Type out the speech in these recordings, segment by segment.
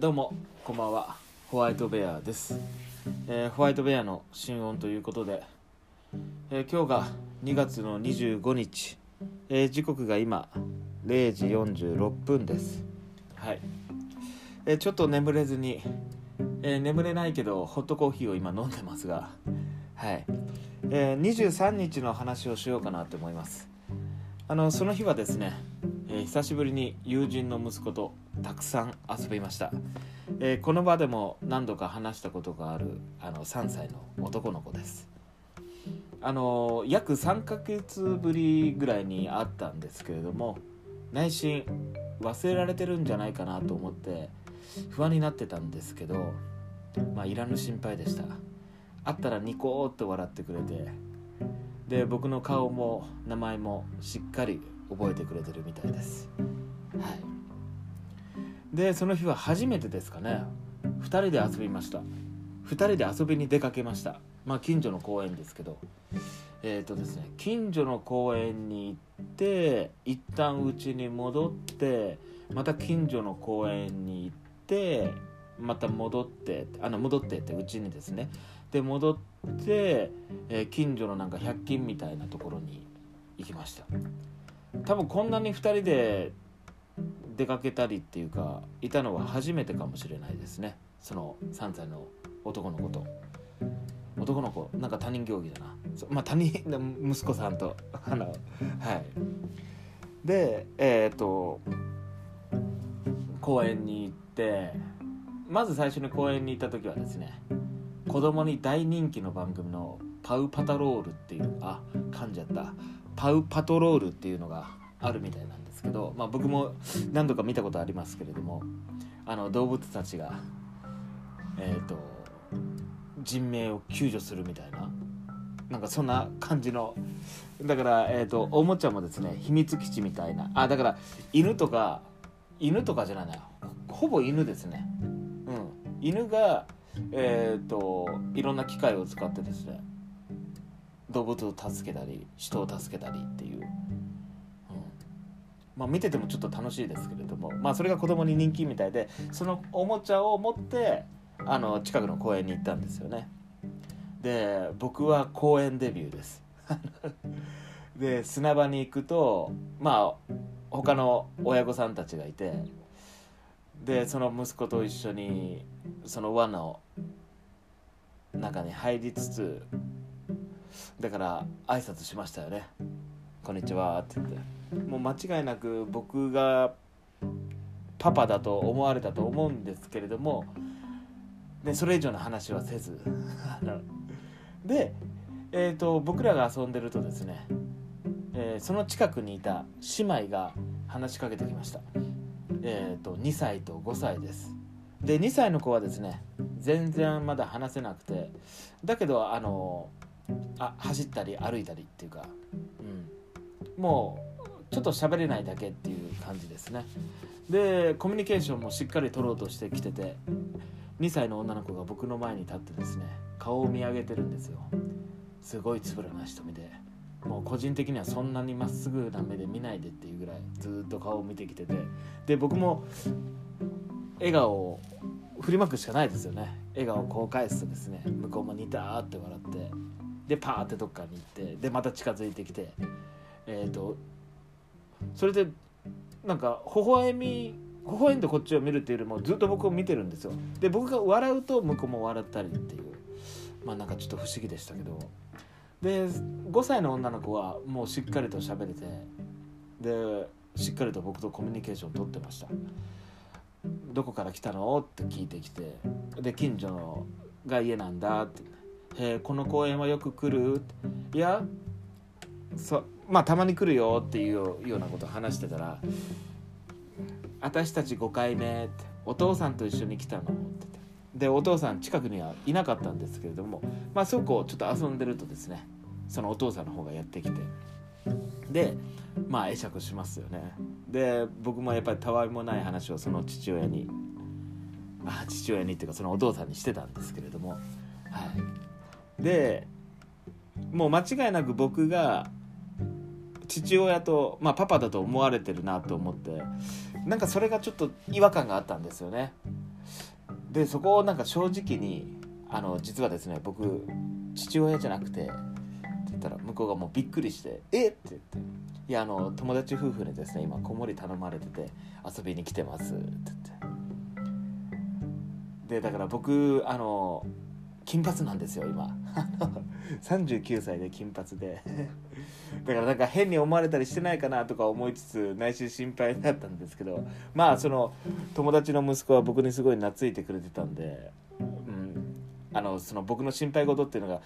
どうもこんばんは。ホワイトベアです、えーホワイトベアの新音ということで、えー今日が2月の25日、えー時刻が今0時46分です。はい、えーちょっと眠れずに、えー眠れないけどホットコーヒーを今飲んでますがはい、えー23日の話をしようかなと思います。あのその日はですね、えー久しぶりに友人の息子とたくさん遊びました、えーこの場でも何度か話したことがあるあの3歳の男の子です。あの約3ヶ月ぶりぐらいに会ったんですけれども内心忘れられてるんじゃないかなと思って不安になってたんですけどまあいらぬ心配でした。会ったらニコーっと笑ってくれてで僕の顔も名前もしっかり覚えてくれてるみたいです。はい。でその日は初めてですかね。2人で遊びました。2人で遊びに出かけました。まあ近所の公園ですけど。えっ、とですね近所の公園に行って一旦家に戻ってまた近所の公園に行ってまた戻ってあの戻ってって家にですね。で戻って、えー近所のなんか100均みたいなところに行きました。多分こんなに2人で出かけたりっていうかいたのは初めてかもしれないですね。その3歳の男の子と。男の子なんか他人行儀だな。まあ他人息子さんとあのはい。でえっ、と公園に行ってまず最初に公園に行った時はですね子供に大人気の番組の「パウパタロール」っていうあ噛んじゃった「パウパトロール」っていうのがあるみたいなんですけど、まあ、僕も何度か見たことありますけれどもあの動物たちがえっ、と人命を救助するみたいななんかそんな感じのだから、えー、とおもちゃもですね秘密基地みたいなあだから犬とか犬とかじゃないなほぼ犬ですね。うん。犬がえっ、といろんな機械を使ってですね動物を助けたり人を助けたりっていう、うん。まあ、見ててもちょっと楽しいですけれども、まあ、それが子供に人気みたいでそのおもちゃを持ってあの近くの公園に行ったんですよね。で僕は公園デビューです。で砂場に行くとまあ他の親御さんたちがいてでその息子と一緒にその輪の中に入りつつだから挨拶しましたよね「こんにちは」って言って。もう間違いなく僕がパパだと思われたと思うんですけれどもでそれ以上の話はせず。で、えー、と僕らが遊んでるとですね、えーその近くにいた姉妹が話しかけてきました、えー、と2歳と5歳です。で2歳の子はですね全然まだ話せなくて。だけどあのあ走ったり歩いたりっていうか、うん、もうちょっと喋れないだけっていう感じですね。でコミュニケーションもしっかり取ろうとしてきてて2歳の女の子が僕の前に立ってですね顔を見上げてるんですよ。すごいつぶらな瞳で。もう個人的にはそんなにまっすぐな目で見ないでっていうぐらいずっと顔を見てきてて。で僕も笑顔を振りまくしかないですよね。笑顔をこう返すとですね向こうもニターって笑ってでパーってどっかに行ってでまた近づいてきてえっ、とそれでなんか微笑み微笑んでこっちを見るっていうよりもずっと僕を見てるんですよ。で僕が笑うと向こうも笑ったりっていうまあなんかちょっと不思議でしたけど。で5歳の女の子はもうしっかりと喋れてでしっかりと僕とコミュニケーション取ってました「どこから来たの?」って聞いてきてで近所のが家なんだって「へえこの公園はよく来る?」いやそまあたまに来るよっていうようなことを話してたら「私たち5回目」って「お父さんと一緒に来たの?」ってって。でお父さん近くにはいなかったんですけれどもまあそこをちょっと遊んでるとですねそのお父さんの方がやってきて。でまあ会釈しますよね。で僕もやっぱりたわいもない話をその父親にあ父親にっていうかそのお父さんにしてたんですけれども。はい。でもう間違いなく僕が父親と、まあ、パパだと思われてるなと思ってなんかそれがちょっと違和感があったんですよねでそこをなんか正直にあの実はですね僕父親じゃなくてって言ったら向こうがもうびっくりして「えっ!」って言って「いやあの友達夫婦にですね今子守頼まれてて遊びに来てます」って言ってでだから僕あの金髪なんですよ今。39歳で金髪で。だからなんか変に思われたりしてないかなとか思いつつ内心心配だったんですけど。まあその友達の息子は僕にすごい懐いてくれてたんで、うん、あのその僕の心配事っていうのが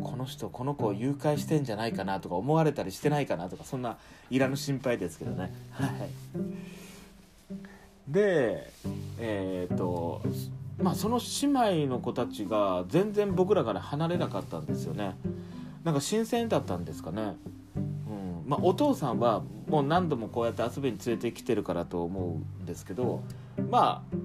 この人この子を誘拐してんじゃないかなとか思われたりしてないかなとかそんないらぬ心配ですけどね。はい、でえー、っとまあその姉妹の子たちが全然僕らから離れなかったんですよね。なんか新鮮だったんですかね。うんまあ、お父さんはもう何度もこうやって遊びに連れてきてるからと思うんですけどまあ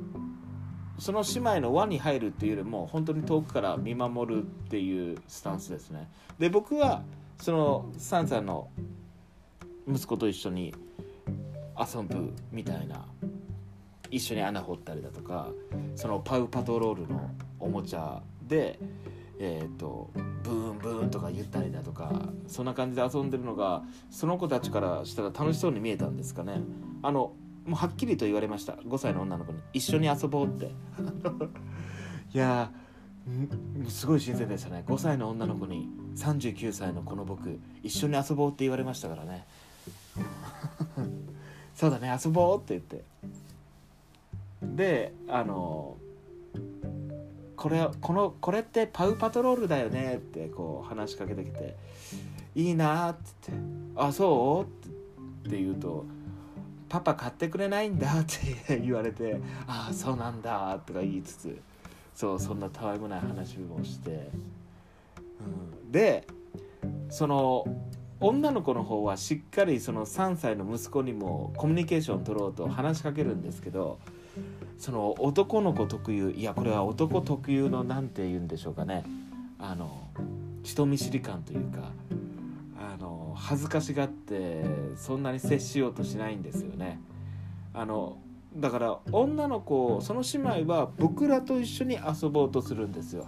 その姉妹の輪に入るっていうよりも本当に遠くから見守るっていうスタンスですねで僕はその3歳の息子と一緒に遊ぶみたいな一緒に穴掘ったりだとかそのパウパトロールのおもちゃでえーと、ブーンブーンとか言ったりだとかそんな感じで遊んでるのがその子たちからしたら楽しそうに見えたんですかね。あのもうはっきりと言われました。5歳の女の子に一緒に遊ぼうって。いやすごい新鮮でしたね。5歳の女の子に39歳のこの僕一緒に遊ぼうって言われましたからね。そうだね遊ぼうって言ってであのこれこのこれってパウパトロールだよねってこう話しかけてきていいなって言ってあそう？って言うとパパ買ってくれないんだ？って言われてああそうなんだとか言いつつそうそんなたわいもない話もして、うん、でその女の子の方はしっかりその3歳の息子にもコミュニケーション取ろうと話しかけるんですけどその男の子特有いやこれは男特有の何て言うんでしょうかね。あの人見知り感というかあの恥ずかしがってそんなに接しようとしないんですよね。あのだから女の子その姉妹は僕らと一緒に遊ぼうとするんですよ。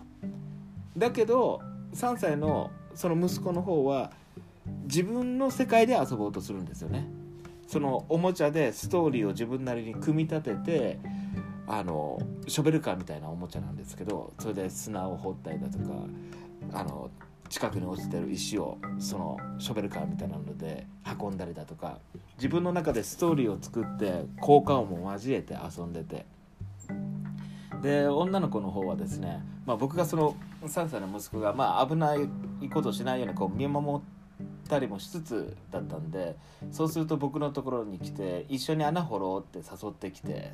だけど3歳のその息子の方は自分の世界で遊ぼうとするんですよね。そのおもちゃでストーリーを自分なりに組み立ててあのショベルカーみたいなおもちゃなんですけどそれで砂を掘ったりだとかあの近くに落ちてる石をそのショベルカーみたいなので運んだりだとか自分の中でストーリーを作って効果音も交えて遊んでて。で女の子の方はですね、まあ、僕がその3歳の息子がまあ危ないことをしないようにこう見守たりもしつつだったんでそうすると僕のところに来て一緒に穴掘ろうって誘ってきて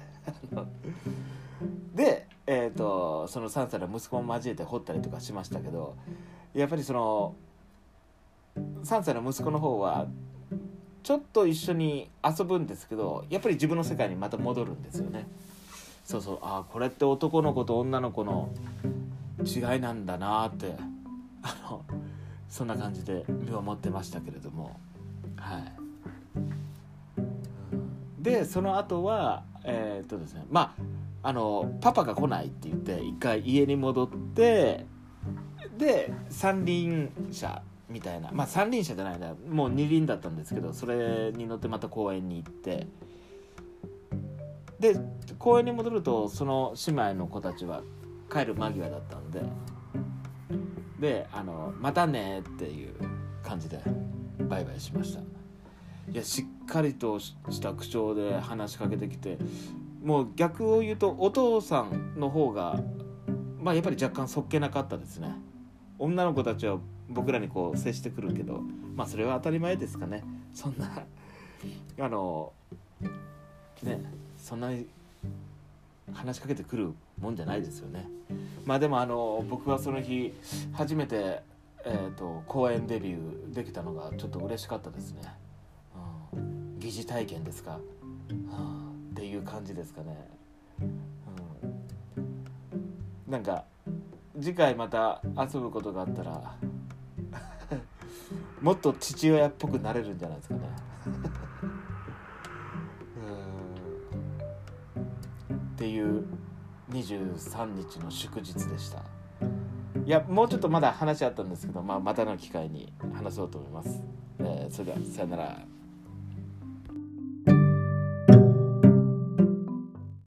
で、えーと、その3歳の息子も交えて掘ったりとかしましたけどやっぱりその3歳の息子の方はちょっと一緒に遊ぶんですけどやっぱり自分の世界にまた戻るんですよね。そうそうああこれって男の子と女の子の違いなんだなってあのそんな感じで見守ってましたけれども。はい。でその後はえー、っとですね。まああのパパが来ないって言って一回家に戻ってで三輪車みたいな。まあ三輪車じゃないな。もう二輪だったんですけどそれに乗ってまた公園に行って。で公園に戻るとその姉妹の子たちは帰る間際だったんで。であの「またね」っていう感じでバイバイしました。いやしっかりとした口調で話しかけてきてもう逆を言うとお父さんの方がまあやっぱり若干そっけなかったですね。女の子たちは僕らにこう接してくるけどまあそれは当たり前ですかね。そんなあのねそんなに話しかけてくるもんじゃないですよね。まあでもあの僕はその日初めて、えーと、公演デビューできたのがちょっと嬉しかったですね、うん、疑似体験ですか、うん、っていう感じですかね、うん、なんか次回また遊ぶことがあったら もっと父親っぽくなれるんじゃないですかね。っていう23日の祝日でした。いやもうちょっとまだ話あったんですけど、まあ、またの機会に話そうと思います、えーそれではさよなら。